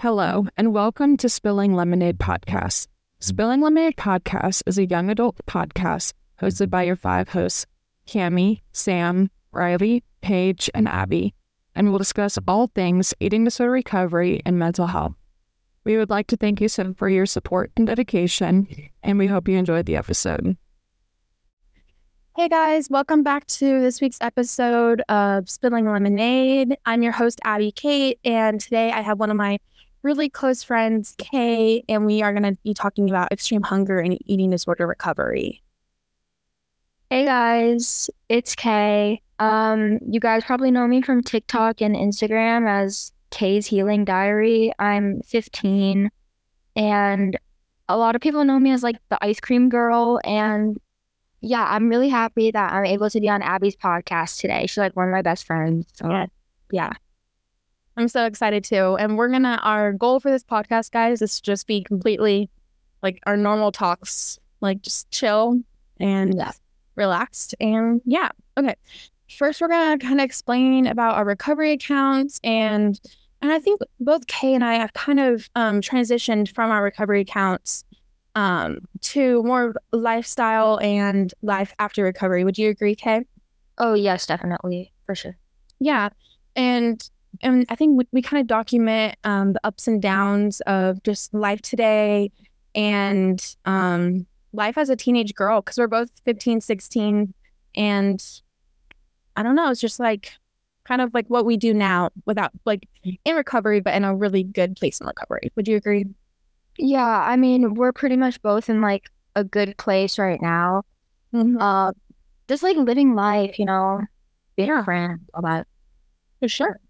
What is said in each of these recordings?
Hello, and welcome to Spilling Lemonade Podcast. Spilling Lemonade Podcast is a young adult podcast hosted by your five hosts, Cami, Sam, Riley, Paige, and Abby, and we'll discuss all things eating disorder recovery and mental health. We would like to thank you so for your support and dedication, and we hope you enjoyed the episode. Hey guys, welcome back to this week's episode of Spilling Lemonade. I'm your host, Abby Kate, and today I have one of my really close friends, Kay, and we are going to be talking about extreme hunger and eating disorder recovery. Hey guys, it's Kay. Um, you guys probably know me from TikTok and Instagram as Kay's Healing Diary. I'm 15, and a lot of people know me as like the ice cream girl. And yeah, I'm really happy that I'm able to be on Abby's podcast today. She's like one of my best friends. So yeah. yeah. I'm so excited too. And we're gonna our goal for this podcast, guys, is to just be completely like our normal talks, like just chill and yeah. relaxed. And yeah, okay. First, we're gonna kind of explain about our recovery accounts and and I think both Kay and I have kind of um, transitioned from our recovery accounts um, to more lifestyle and life after recovery. Would you agree, Kay? Oh yes, definitely for sure. Yeah, and and I think we, we kind of document um, the ups and downs of just life today and um, life as a teenage girl because we're both 15, 16. And I don't know, it's just like kind of like what we do now without like in recovery, but in a really good place in recovery. Would you agree? Yeah. I mean, we're pretty much both in like a good place right now. Mm-hmm. Uh, just like living life, you know, being yeah. a friend, all that. For sure.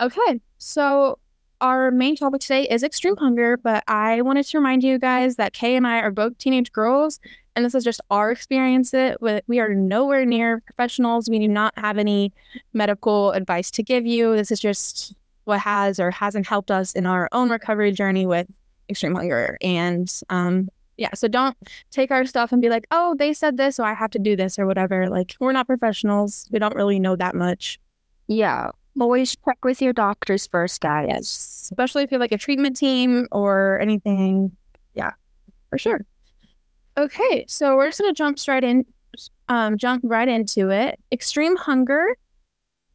Okay, so our main topic today is extreme hunger, but I wanted to remind you guys that Kay and I are both teenage girls, and this is just our experience. It we are nowhere near professionals. We do not have any medical advice to give you. This is just what has or hasn't helped us in our own recovery journey with extreme hunger. And um, yeah, so don't take our stuff and be like, oh, they said this, so I have to do this or whatever. Like we're not professionals. We don't really know that much. Yeah, always check with your doctors first, guys. Yes. Especially if you have like a treatment team or anything. Yeah, for sure. Okay, so we're just gonna jump straight in, um, jump right into it. Extreme hunger.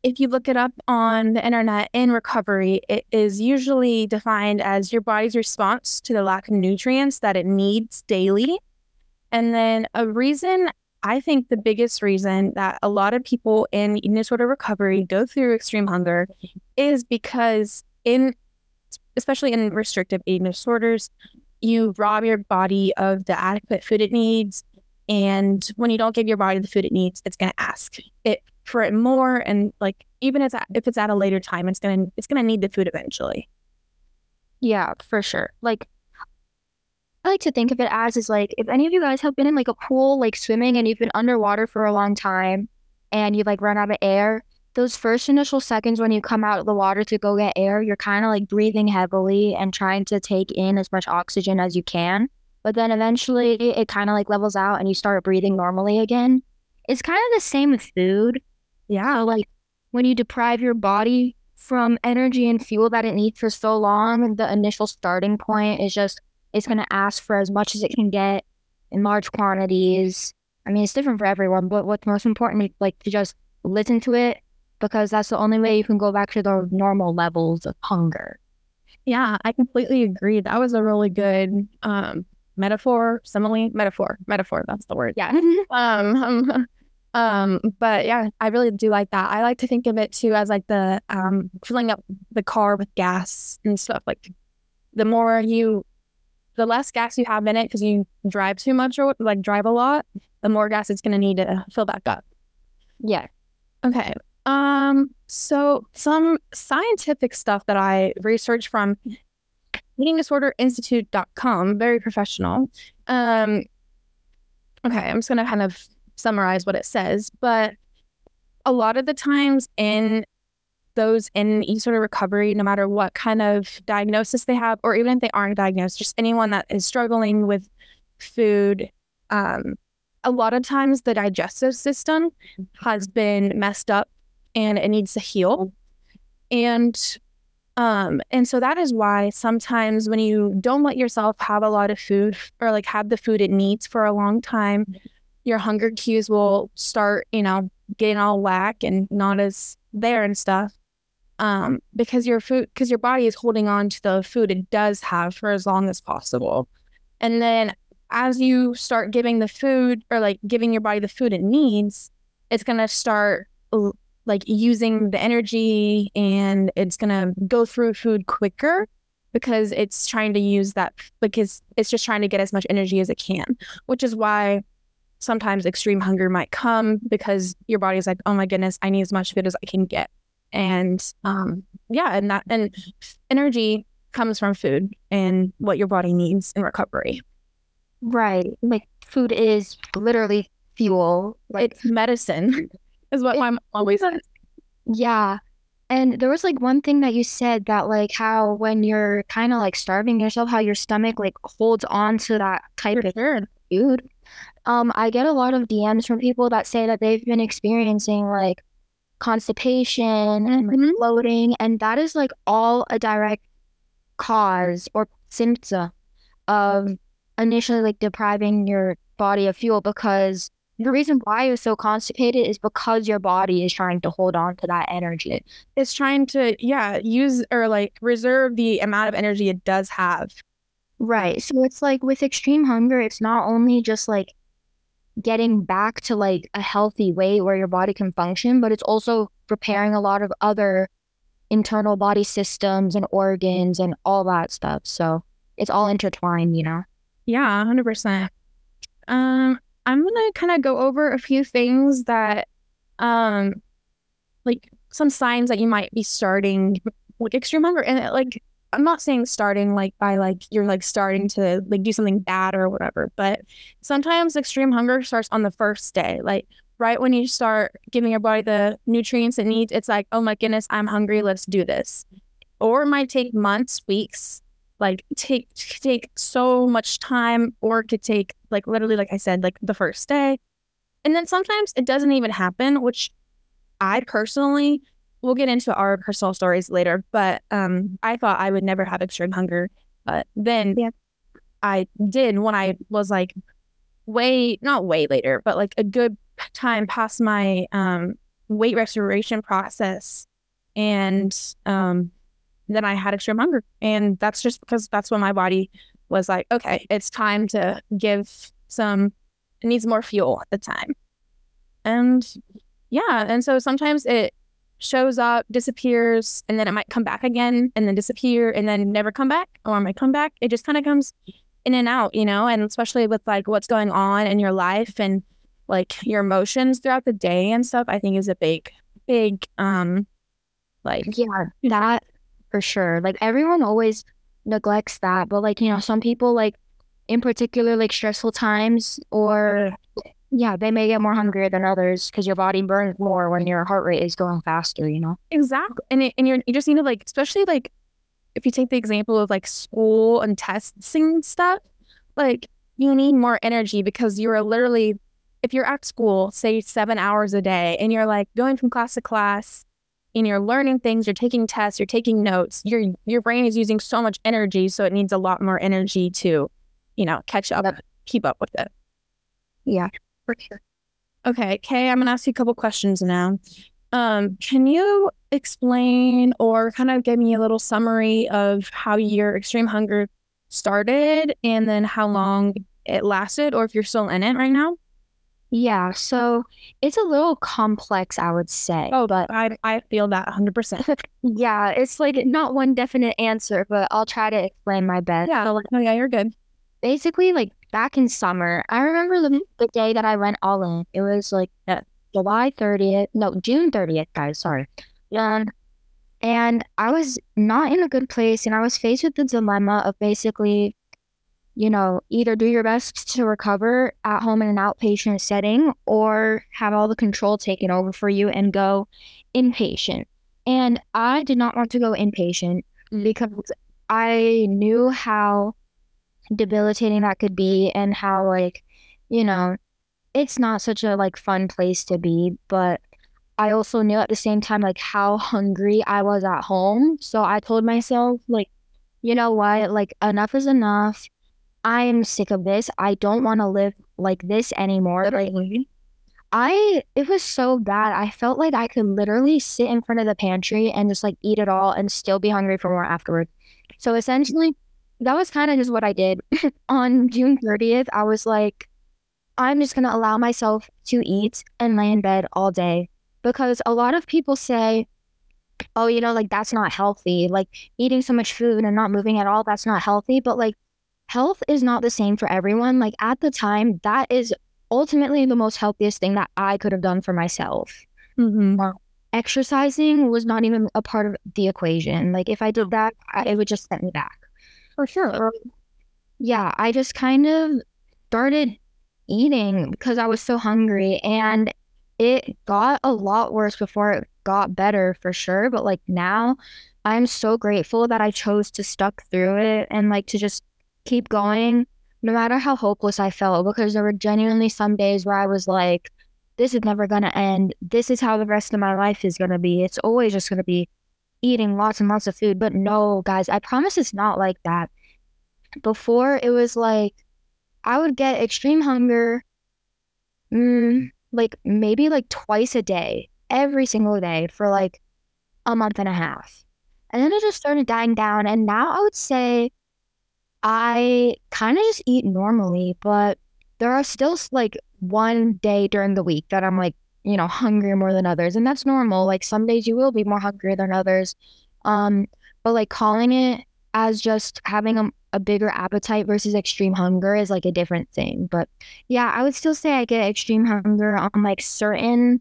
If you look it up on the internet in recovery, it is usually defined as your body's response to the lack of nutrients that it needs daily. And then a reason I think the biggest reason that a lot of people in eating disorder recovery go through extreme hunger is because in especially in restrictive eating disorders, you rob your body of the adequate food it needs. And when you don't give your body the food it needs, it's gonna ask it for it more. And like even if if it's at a later time, it's gonna it's gonna need the food eventually. Yeah, for sure. Like I like to think of it as is like if any of you guys have been in like a pool, like swimming, and you've been underwater for a long time, and you've like run out of air. Those first initial seconds when you come out of the water to go get air, you're kind of like breathing heavily and trying to take in as much oxygen as you can. But then eventually it kind of like levels out and you start breathing normally again. It's kind of the same with food. Yeah, like when you deprive your body from energy and fuel that it needs for so long, the initial starting point is just it's going to ask for as much as it can get in large quantities. I mean, it's different for everyone, but what's most important is like to just listen to it because that's the only way you can go back to the normal levels of hunger. Yeah, I completely agree. That was a really good um, metaphor, simile, metaphor, metaphor. That's the word. Yeah. um, um, um, but yeah, I really do like that. I like to think of it too as like the um, filling up the car with gas and stuff. Like the more you the less gas you have in it because you drive too much or like drive a lot, the more gas it's going to need to fill back up. Yeah. Okay. Um. So some scientific stuff that I researched from Eating Disorder Institute.com, very professional. Um. Okay, I'm just going to kind of summarize what it says, but a lot of the times in those in any sort of recovery, no matter what kind of diagnosis they have, or even if they aren't diagnosed, just anyone that is struggling with food. Um, a lot of times the digestive system has been messed up and it needs to heal. And Um, and so that is why sometimes when you don't let yourself have a lot of food or like have the food it needs for a long time, your hunger cues will start, you know, getting all whack and not as there and stuff. Um, because your food, because your body is holding on to the food it does have for as long as possible. And then as you start giving the food or like giving your body the food it needs, it's going to start like using the energy and it's going to go through food quicker because it's trying to use that because it's just trying to get as much energy as it can, which is why sometimes extreme hunger might come because your body is like, oh my goodness, I need as much food as I can get. And um, yeah, and that and energy comes from food and what your body needs in recovery. Right. Like food is literally fuel. Like, it's medicine, is what it, my mom always says. Yeah. And there was like one thing that you said that like how when you're kind of like starving yourself, how your stomach like holds on to that type of food. Um, I get a lot of DMs from people that say that they've been experiencing like constipation and like, mm-hmm. bloating, and that is like all a direct cause or symptom of initially like depriving your body of fuel because the reason why you're so constipated is because your body is trying to hold on to that energy. It's trying to, yeah, use or like reserve the amount of energy it does have. Right. So it's like with extreme hunger, it's not only just like getting back to like a healthy weight where your body can function, but it's also repairing a lot of other internal body systems and organs and all that stuff. So it's all intertwined, you know? Yeah, 100%. Um, I'm going to kind of go over a few things that, um, like some signs that you might be starting like extreme hunger. And like, I'm not saying starting like by like you're like starting to like do something bad or whatever, but sometimes extreme hunger starts on the first day. Like right when you start giving your body the nutrients it needs, it's like, oh my goodness, I'm hungry, let's do this. Or it might take months, weeks, like take take so much time, or it could take like literally, like I said, like the first day. And then sometimes it doesn't even happen, which I personally we'll get into our personal stories later, but um, I thought I would never have extreme hunger. But then yeah. I did when I was like way, not way later, but like a good time past my um, weight restoration process. And um, then I had extreme hunger. And that's just because that's when my body was like, okay, it's time to give some, it needs more fuel at the time. And yeah. And so sometimes it, shows up, disappears, and then it might come back again and then disappear and then never come back or it might come back. It just kind of comes in and out, you know, and especially with like what's going on in your life and like your emotions throughout the day and stuff, I think is a big, big, um, like, yeah, that for sure. Like everyone always neglects that, but like, you know, some people like in particular, like stressful times or yeah, they may get more hungrier than others because your body burns more when your heart rate is going faster, you know? Exactly. And, it, and you're, you just need to like, especially like if you take the example of like school and testing stuff, like you need more energy because you're literally, if you're at school, say seven hours a day, and you're like going from class to class and you're learning things, you're taking tests, you're taking notes, your your brain is using so much energy, so it needs a lot more energy to, you know, catch up, keep up with it. Yeah for sure. Okay, Kay, I'm gonna ask you a couple questions now. Um, can you explain or kind of give me a little summary of how your extreme hunger started and then how long it lasted, or if you're still in it right now? Yeah, so it's a little complex, I would say. Oh, but I I feel that 100%. yeah, it's like not one definite answer, but I'll try to explain my best. Yeah, so, like, oh yeah, you're good. Basically, like back in summer, I remember the, the day that I went all in. It was like uh, July 30th, no, June 30th, guys, sorry. And, and I was not in a good place, and I was faced with the dilemma of basically, you know, either do your best to recover at home in an outpatient setting or have all the control taken over for you and go inpatient. And I did not want to go inpatient mm. because I knew how debilitating that could be and how like you know it's not such a like fun place to be but I also knew at the same time like how hungry I was at home. So I told myself like, you know what, like enough is enough. I am sick of this. I don't want to live like this anymore. Like I it was so bad. I felt like I could literally sit in front of the pantry and just like eat it all and still be hungry for more afterward. So essentially, that was kind of just what I did. On June 30th, I was like, I'm just gonna allow myself to eat and lay in bed all day. Because a lot of people say, oh, you know, like that's not healthy. Like eating so much food and not moving at all, that's not healthy. But like health is not the same for everyone. Like at the time, that is ultimately the most healthiest thing that I could have done for myself. Mm-hmm. Exercising was not even a part of the equation. Like if I did that, I, it would just set me back. For sure. Yeah, I just kind of started eating because I was so hungry and it got a lot worse before it got better for sure. But like now, I'm so grateful that I chose to stuck through it and like to just keep going no matter how hopeless I felt, because there were genuinely some days where I was like, this is never going to end. This is how the rest of my life is going to be. It's always just going to be eating lots and lots of food. But no, guys, I promise it's not like that. Before, it was like I would get extreme hunger, mm, like maybe like twice a day, every single day for like a month and a half. And then it just started dying down. And now I would say I kind of just eat normally, but there are still like one day during the week that I'm like, you know, hungry more than others. And that's normal. Like some days you will be more hungry than others. Um, but like calling it as just having a, a bigger appetite versus extreme hunger is like a different thing. But yeah, I would still say I get extreme hunger on like certain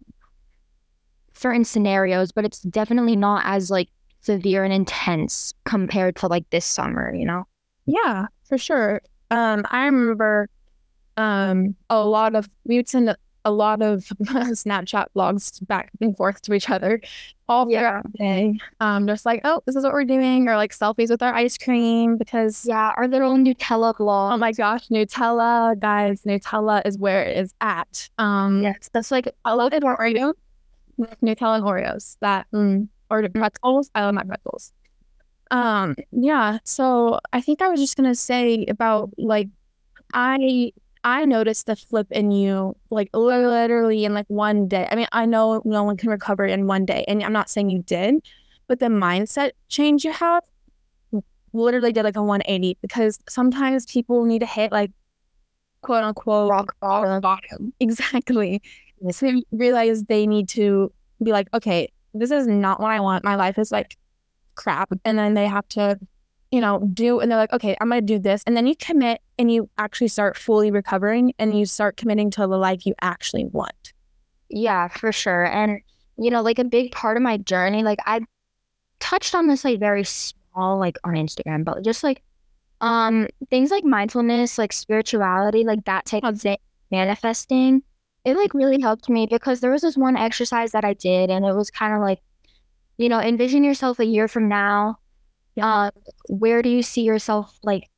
certain scenarios, but it's definitely not as like severe and intense compared to like this summer, you know? Yeah, for sure. Um, I remember um a lot of we would send a, a lot of Snapchat vlogs back and forth to each other all Yeah. throughout the day. Um, just like, oh, this is what we're doing, or like selfies with our ice cream because Yeah, our little Nutella vlog. oh my gosh, Nutella, guys, Nutella is where it is at. Um, yes, that's like I love it Oreo, Nutella and Oreos. That mm, or pretzels. I love my pretzels. Um, yeah. So I think I was just gonna say about like I I noticed the flip in you like literally in like one day. I mean, I know no one can recover in one day, and I'm not saying you did, but the mindset change you have literally did like a 180 because sometimes people need to hit like quote unquote rock bottom. bottom. Exactly. So they realize they need to be like, okay, this is not what I want. My life is like crap. And then they have to, you know, do, and they're like, okay, I'm going to do this. And then you commit and you actually start fully recovering and you start committing to the life you actually want. Yeah, for sure. And you know, like a big part of my journey, like I touched on this like very small, like on Instagram, but just like um things like mindfulness, like spirituality, like that type of thing, manifesting, it like really helped me because there was this one exercise that I did and it was kind of like, you know, envision yourself a year from now. Uh, where do you see yourself like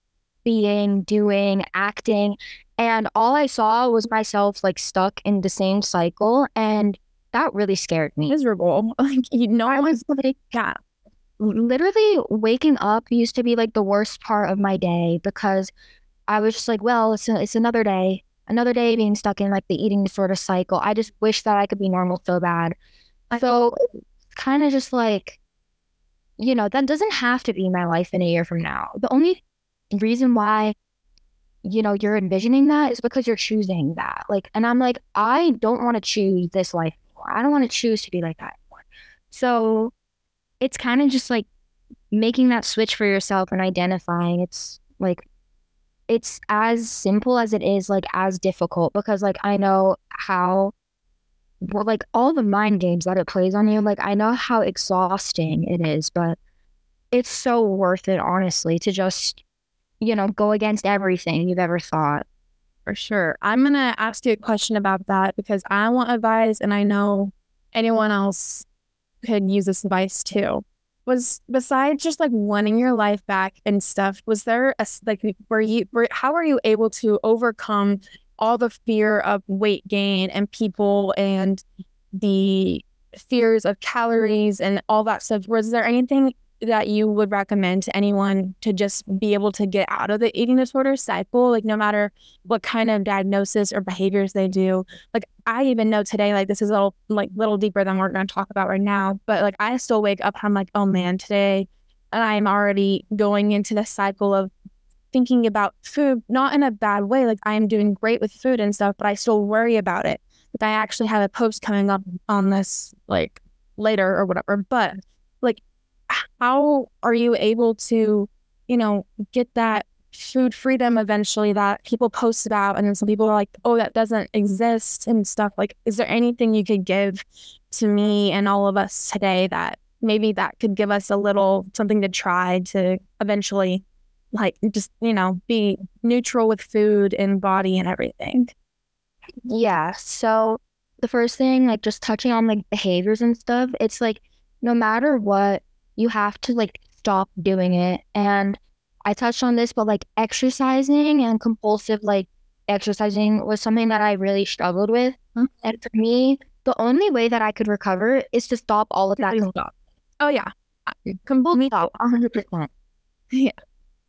being, doing, acting? And all I saw was myself like stuck in the same cycle. And that really scared me. Miserable. Like, you know, I was like, yeah. literally waking up used to be like the worst part of my day because I was just like, well, it's, a, it's another day, another day being stuck in like the eating disorder cycle. I just wish that I could be normal so bad. So kind of just like, you know, that doesn't have to be my life in a year from now. The only reason why, you know, you're envisioning that is because you're choosing that. Like, and I'm like, I don't want to choose this life anymore. I don't want to choose to be like that anymore. So it's kind of just like making that switch for yourself and identifying. It's like, it's as simple as it is like as difficult because like I know how well, like all the mind games that it plays on you, like I know how exhausting it is, but it's so worth it, honestly, to just, you know, go against everything you've ever thought. For sure. I'm going to ask you a question about that because I want advice and I know anyone else could use this advice too. Was besides just like wanting your life back and stuff, was there a like were you were how are you able to overcome all the fear of weight gain and people and the fears of calories and all that stuff, was there anything that you would recommend to anyone to just be able to get out of the eating disorder cycle like no matter what kind of diagnosis or behaviors they do. Like i even know today like this is a little like little deeper than we're going to talk about right now but like i still wake up and i'm like oh man today and i'm already going into the cycle of thinking about food not in a bad way like i'm doing great with food and stuff but i still worry about it. Like i actually have a post coming up on this like later or whatever but like how are you able to, you know, get that food freedom eventually that people post about and then some people are like, oh, that doesn't exist and stuff. Like, is there anything you could give to me and all of us today that maybe that could give us a little something to try to eventually like just, you know, be neutral with food and body and everything? Yeah. So the first thing, like just touching on like behaviors and stuff, it's like no matter what you have to like stop doing it. And I touched on this, but like exercising and compulsive like exercising was something that I really struggled with. Hmm. And for me, the only way that I could recover is to stop all of that. Stop. Oh yeah. compulsive. Stop 100%. Yeah.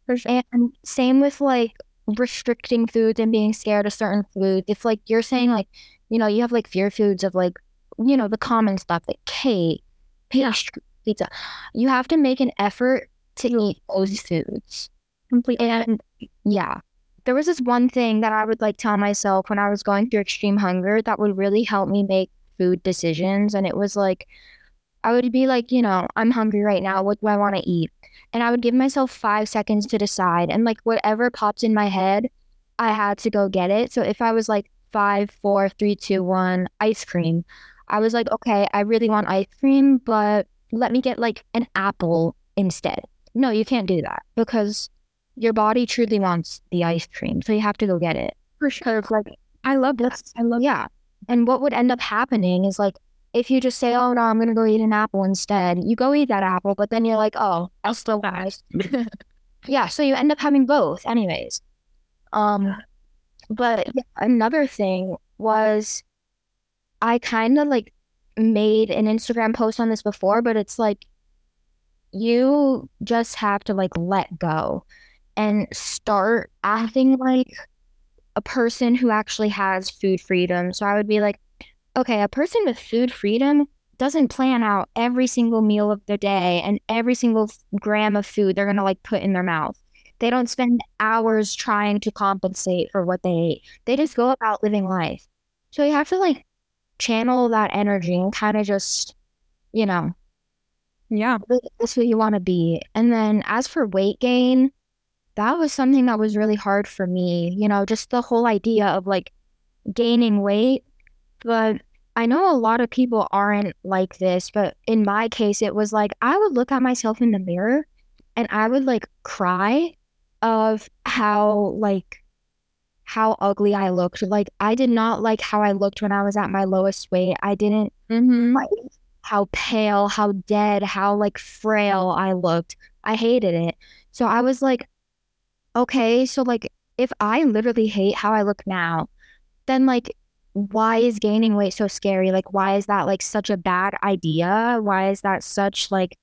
For sure. And same with like restricting foods and being scared of certain foods. If like you're saying like, you know, you have like fear foods of like, you know, the common stuff like cake, pastry, pizza, you have to make an effort to eat those foods. Completely. And yeah, there was this one thing that I would like tell myself when I was going through extreme hunger that would really help me make food decisions. And it was like, I would be like, you know, I'm hungry right now. What do I want to eat? And I would give myself five seconds to decide. And like whatever popped in my head, I had to go get it. So if I was like five, four, three, two, one, ice cream, I was like, okay, I really want ice cream, but let me get like an apple instead. No, you can't do that because your body truly wants the ice cream. So you have to go get it. For sure. Like, I love this. I love yeah. And what would end up happening is like, if you just say, oh no, I'm going to go eat an apple instead, you go eat that apple, but then you're like, oh, I'll still have ice yeah. So you end up having both, anyways. Um, but yeah, another thing was I kind of like made an Instagram post on this before, but it's like you just have to like let go and start acting like a person who actually has food freedom. So I would be like, okay, a person with food freedom doesn't plan out every single meal of the day and every single gram of food they're going to like put in their mouth. They don't spend hours trying to compensate for what they ate. They just go about living life. So you have to like channel that energy and kind of just, you know, Yeah. that's who you want to be. And then as for weight gain, that was something that was really hard for me, you know, just the whole idea of like gaining weight. But I know a lot of people aren't like this, but in my case, it was like I would look at myself in the mirror and I would like cry of how like how ugly I looked. Like I did not like how I looked when I was at my lowest weight. I didn't Mm-hmm. like how pale, how dead, how like frail I looked. I hated it. So I was like, okay, so like if I literally hate how I look now, then like why is gaining weight so scary? Like why is that like such a bad idea? Why is that such like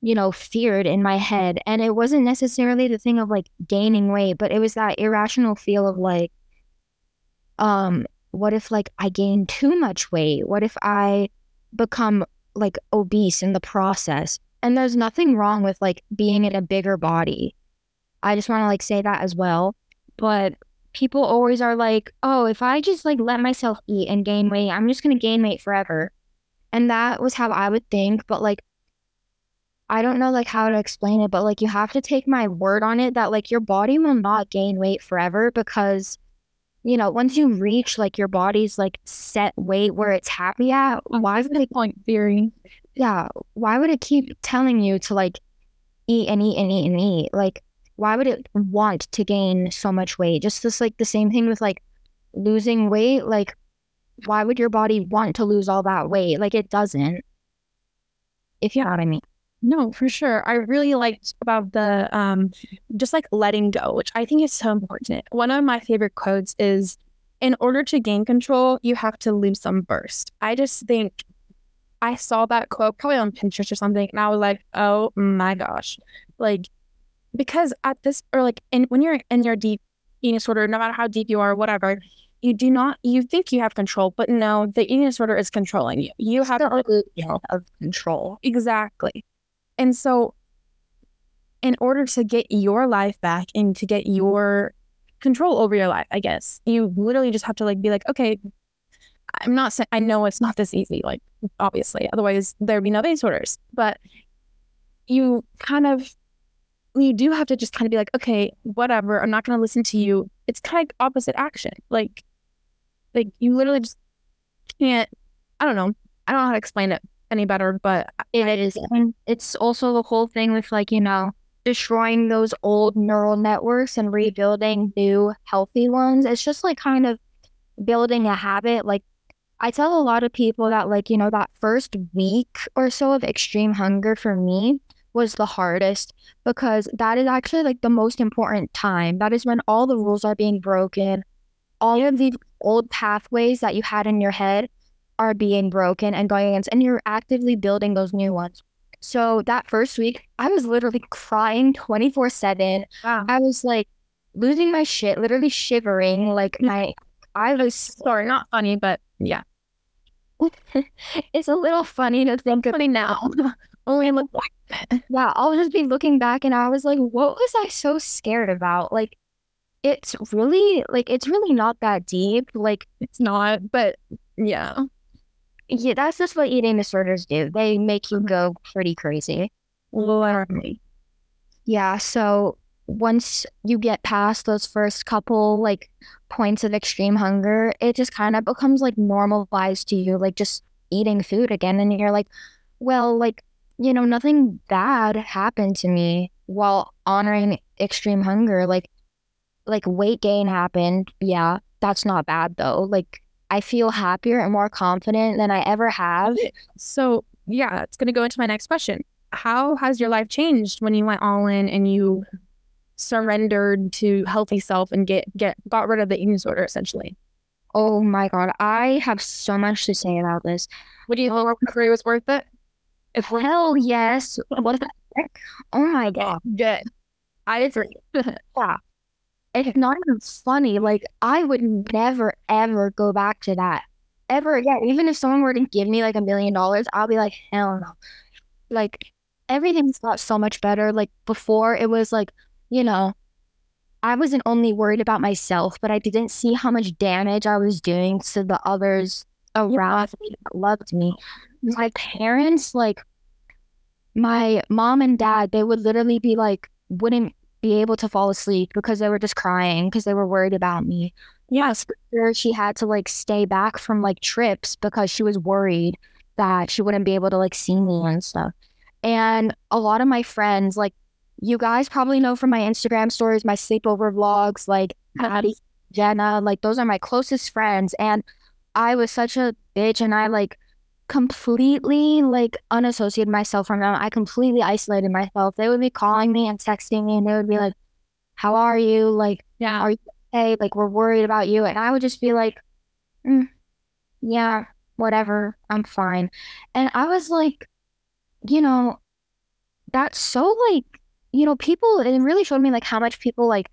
you know, feared in my head. And it wasn't necessarily the thing of like gaining weight, but it was that irrational feel of like, um, what if like I gain too much weight? What if I become like obese in the process? And there's nothing wrong with like being in a bigger body. I just want to like say that as well. But people always are like, oh, if I just like let myself eat and gain weight, I'm just going to gain weight forever. And that was how I would think. But like, I don't know like how to explain it, but like you have to take my word on it that like your body will not gain weight forever because you know, once you reach like your body's like set weight where it's happy at, why would it Point theory. yeah, why would it keep telling you to like eat and eat and eat and eat? Like why would it want to gain so much weight? Just this like the same thing with like losing weight, like why would your body want to lose all that weight? Like it doesn't. If you know what I mean. No, for sure. I really liked about the um just like letting go, which I think is so important. One of my favorite quotes is in order to gain control, you have to lose some first. I just think I saw that quote probably on Pinterest or something, and I was like, oh my gosh, like because at this or like in when you're in your deep eating disorder, no matter how deep you are, whatever, you do not you think you have control, but no, the eating disorder is controlling you. You have of control. Exactly. And so in order to get your life back and to get mm-hmm. your control over your life, I guess, you literally just have to like be like, okay, I'm not saying I know it's not this easy, like obviously, otherwise there'd be no disorders. But you kind of you do have to just kind of be like, okay, whatever, I'm not gonna listen to you. It's kind of opposite action. Like like you literally just can't I don't know. I don't know how to explain it any better, but it is. And it's also the whole thing with like, you know, destroying those old neural networks and rebuilding new healthy ones. It's just like kind of building a habit. Like I tell a lot of people that like, you know, that first week or so of extreme hunger for me was the hardest because that is actually like the most important time. That is when all the rules are being broken. All of the old pathways that you had in your head are being broken and going against, and you're actively building those new ones. So that first week, I was literally crying 24 7. I was like losing my shit, literally shivering. Like my, I was sorry, not funny, but yeah. it's a little funny to think of. Funny now. Only look back. Yeah, I'll just be looking back and I was like, what was I so scared about? Like, it's really, like, it's really not that deep. Like, it's not, but yeah. Yeah, that's just what eating disorders do. They make you uh-huh. go pretty crazy. Literally. Yeah. So once you get past those first couple like points of extreme hunger, it just kind of becomes like normalized to you, like just eating food again. And you're like, well, like, you know, nothing bad happened to me while honoring extreme hunger. Like, like weight gain happened. Yeah, that's not bad though. Like, I feel happier and more confident than I ever have. So, yeah, it's going to go into my next question. How has your life changed when you went all in and you surrendered to healthy self and get get got rid of the eating disorder essentially? Oh my god, I have so much to say about this. Would you think recovery was worth it? If hell yes. What the heck? Oh my god. Oh, good. I agree. yeah it's not even funny. Like I would never ever go back to that ever again. Even if someone were to give me like a million dollars, I'll be like, hell no. Like everything's got so much better. Like before, it was like, you know, I wasn't only worried about myself, but I didn't see how much damage I was doing to the others around me that loved me. My parents, like my mom and dad, they would literally be like, wouldn't be able to fall asleep because they were just crying because they were worried about me. Yes, she had to like stay back from like trips because she was worried that she wouldn't be able to like see me and stuff. And a lot of my friends, like you guys probably know from my Instagram stories, my sleepover vlogs, like Patty, Jenna, like those are my closest friends. And I was such a bitch and I like completely like unassociated myself from them. I completely isolated myself. They would be calling me and texting me and they would be like, How are you? Like, yeah, are you okay? Like, we're worried about you. And I would just be like, mm, Yeah, whatever. I'm fine. And I was like, you know, that's so like, you know, people, it really showed me like how much people like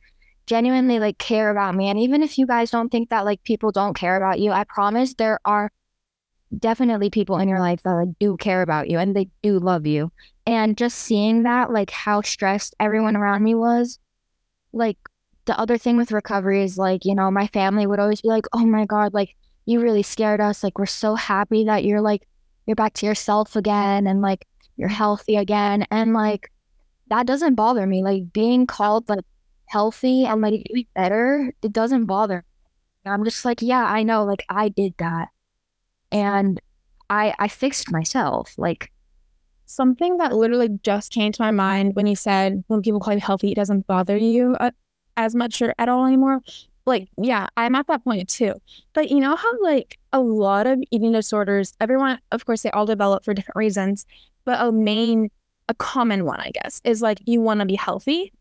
genuinely like care about me. And even if you guys don't think that like people don't care about you, I promise there are definitely people in your life that like do care about you and they do love you. And just seeing that, like how stressed everyone around me was, like the other thing with recovery is like, you know, my family would always be like, oh my God, like you really scared us. Like we're so happy that you're like, you're back to yourself again and like you're healthy again. And like that doesn't bother me. Like being called like healthy and like better, it doesn't bother. Me. I'm just like, yeah, I know, like I did that and I I fixed myself. Like something that literally just changed my mind when you said when people call you healthy, it doesn't bother you uh, as much or at all anymore. Like, yeah, I'm at that point too. But you know how like a lot of eating disorders, everyone, of course, they all develop for different reasons, but a main, a common one, I guess, is like you want to be healthy.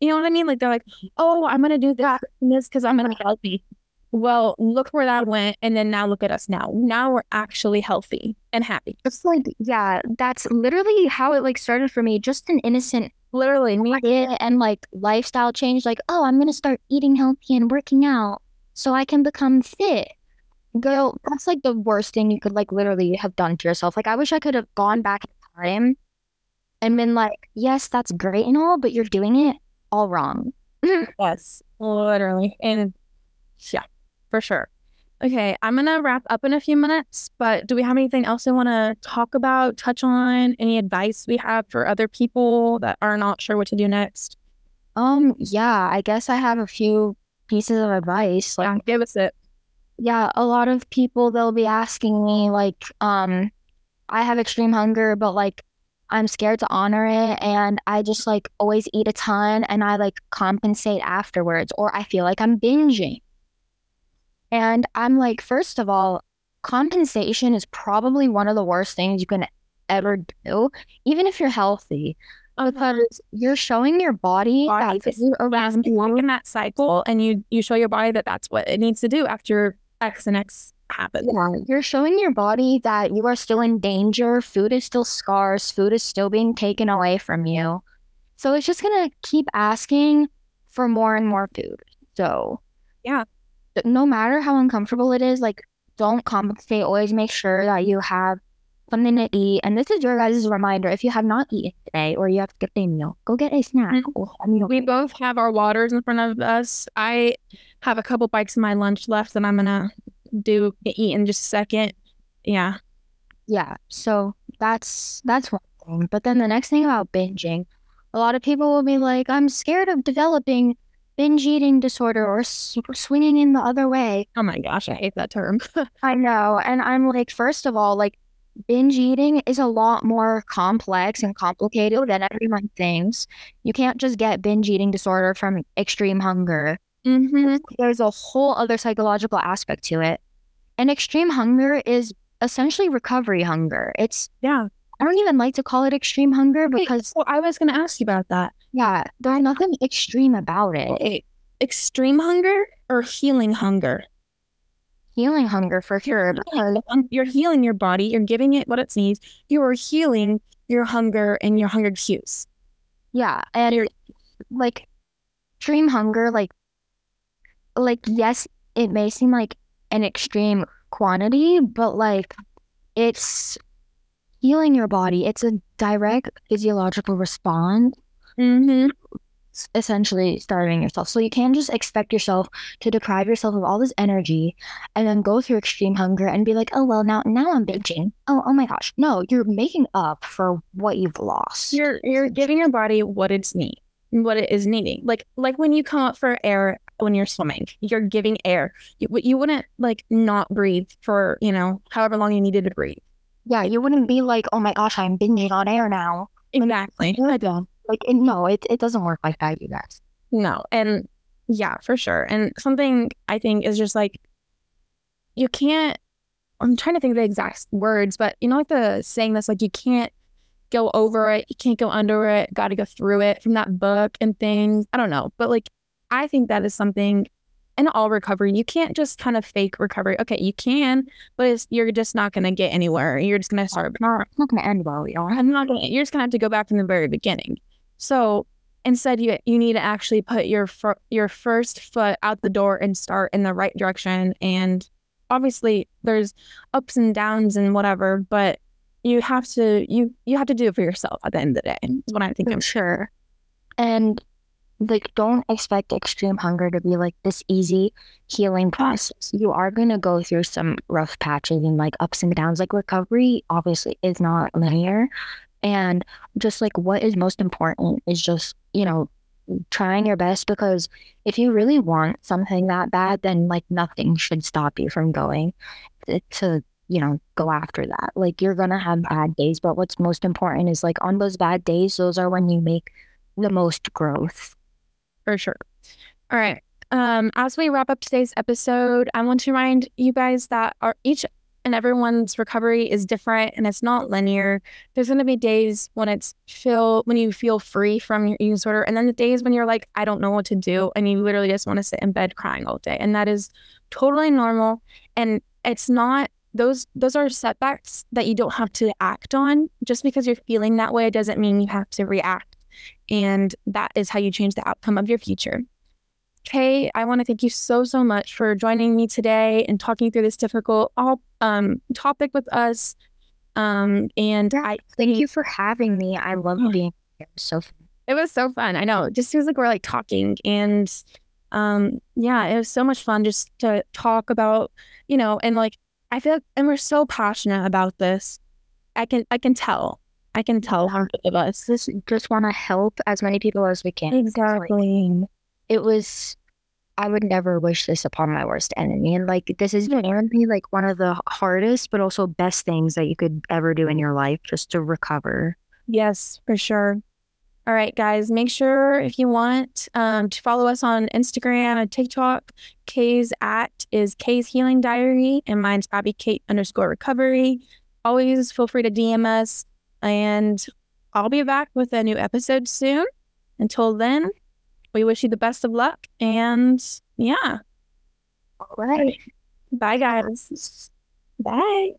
You know what I mean? Like they're like, oh, I'm gonna do that this because I'm gonna be healthy. Well, look where that went. And then now look at us now. Now we're actually healthy and happy. It's like, yeah, that's literally how it like started for me. Just an innocent, Literally, me. and like lifestyle change. Like, oh, I'm gonna start eating healthy and working out so I can become fit. Girl, that's like the worst thing you could like literally have done to yourself. Like, I wish I could have gone back in time and been like, yes, that's great and all, but you're doing it all wrong. Yes, literally. And yeah, for sure. Okay, I'm going to wrap up in a few minutes, but do we have anything else we want to talk about, touch on? Any advice we have for other people that are not sure what to do next? Um, yeah, I guess I have a few pieces of advice. Like, Yeah, give us it. yeah, a lot of people they'll be asking me like, um, I have extreme hunger, but like I'm scared to honor it and I just like always eat a ton and I like compensate afterwards or I feel like I'm binging. And I'm like, first of all, compensation is probably one of the worst things you can ever do, even if you're healthy, uh-huh. because you're showing your body Body that food around You you in that cycle and you, you show your body that that's what it needs to do after X and X happens. Yeah, you're showing your body that you are still in danger. Food is still scarce. Food is still being taken away from you. So it's just gonna keep asking for more and more food. So Yeah. No matter how uncomfortable it is, like don't compensate. Always make sure that you have something to eat. And this is your guys' reminder. If you have not eaten today or you have skipped a meal, go get a snack. Mm-hmm. Mean, We both have our waters in front of us. I have a couple bites of my lunch left that I'm gonna do eat in just a second. Yeah. Yeah, so that's that's one thing. But then the next thing about binging, a lot of people will be like, "I'm scared of developing binge eating disorder or s- swinging in the other way." Oh my gosh, I hate that term. I know, and I'm like, first of all, like binge eating is a lot more complex and complicated than everyone thinks. You can't just get binge eating disorder from extreme hunger mm-hmm. there's a whole other psychological aspect to it. And extreme hunger is essentially recovery hunger. It's Yeah. I don't even like to call it extreme hunger Wait, because well, I was gonna ask you about that. Yeah, there's nothing extreme about it. Extreme hunger or healing hunger? Healing hunger for sure. Because You're healing your body. You're giving it what it needs. You are healing your hunger and your hunger cues. yeah, and you're... like extreme hunger, like like yes, it may seem like an extreme quantity, but like it's healing your body. It's a direct physiological response Mm-hmm. essentially starving yourself. So you can't just expect yourself to deprive yourself of all this energy and then go through extreme hunger and be like, oh well now now I'm binging. Oh oh my gosh. No, you're making up for what you've lost. You're you're giving your body what it's need, what it is needing. Like like when you come up for air when you're swimming, you're giving air. You you wouldn't like not breathe for you know however long you needed to breathe. yeah, you wouldn't be like, oh my gosh, I'm binging on air now. Exactly. I don't. Like it, no, it, it doesn't work like that, you guys. No, and yeah, for sure. And something I think is just like you can't. I'm trying to think of the exact words, but you know, like the saying that's like you can't go over it, you can't go under it, got to go through it from that book and things. I don't know, but like I think that is something in all recovery. You can't just kind of fake recovery. Okay, you can, but it's, you're just not going to get anywhere. You're just going to start. Not, it's not gonna end well, You are. I'm not going. to You're just going to have to go back from the very beginning. So instead, you you need to actually put your fir- your first foot out the door and start in the right direction. And obviously, there's ups and downs and whatever, but you have to you you have to do it for yourself at the end of the day. Is what I think. For I'm sure. And like don't expect extreme hunger to be like this easy healing process. You are gonna go through some rough patches and like ups and downs. Like recovery obviously is not linear. And just like what is most important is just, you know, trying your best because if you really want something that bad, then like nothing should stop you from going to, to you know, go after that. Like you're gonna have bad days, but what's most important is like on those bad days, those are when you make the most growth. for sure. All right. Um, as we wrap up today's episode, I want to remind you guys that our each and everyone's recovery is different and it's not linear. There's going to be days when it's feel when you feel free from your eating disorder and then the days when you're like I don't know what to do and you literally just want to sit in bed crying all day. And that is totally normal and it's not those those are setbacks that you don't have to act on. Just because you're feeling that way doesn't mean you have to react. And that is how you change the outcome of your future. Kay, I want to thank you so, so much for joining me today and talking through this difficult all, um, topic with us. Um, and I thank you for having me. I love oh. being here. So fun. It was so fun. I know. It just feels like we're like talking and um yeah, it was so much fun just to talk about, you know, and like I feel like and we're so passionate about this. I can I can tell. I can tell how of us. Just just want to help as many people as we can. Exactly it was I would never wish this upon my worst enemy. And like this is genuinely like one of the hardest but also best things that you could ever do in your life just to recover. Yes, for sure. All right, guys, make sure if you want um, to follow us on Instagram and TikTok. Kay's at is Kay's Healing Diary, and mine's Abby Kate underscore recovery. Always feel free to DM us, and I'll be back with a new episode soon. Until then, we wish you the best of luck. And yeah. All right. Bye, guys. Bye.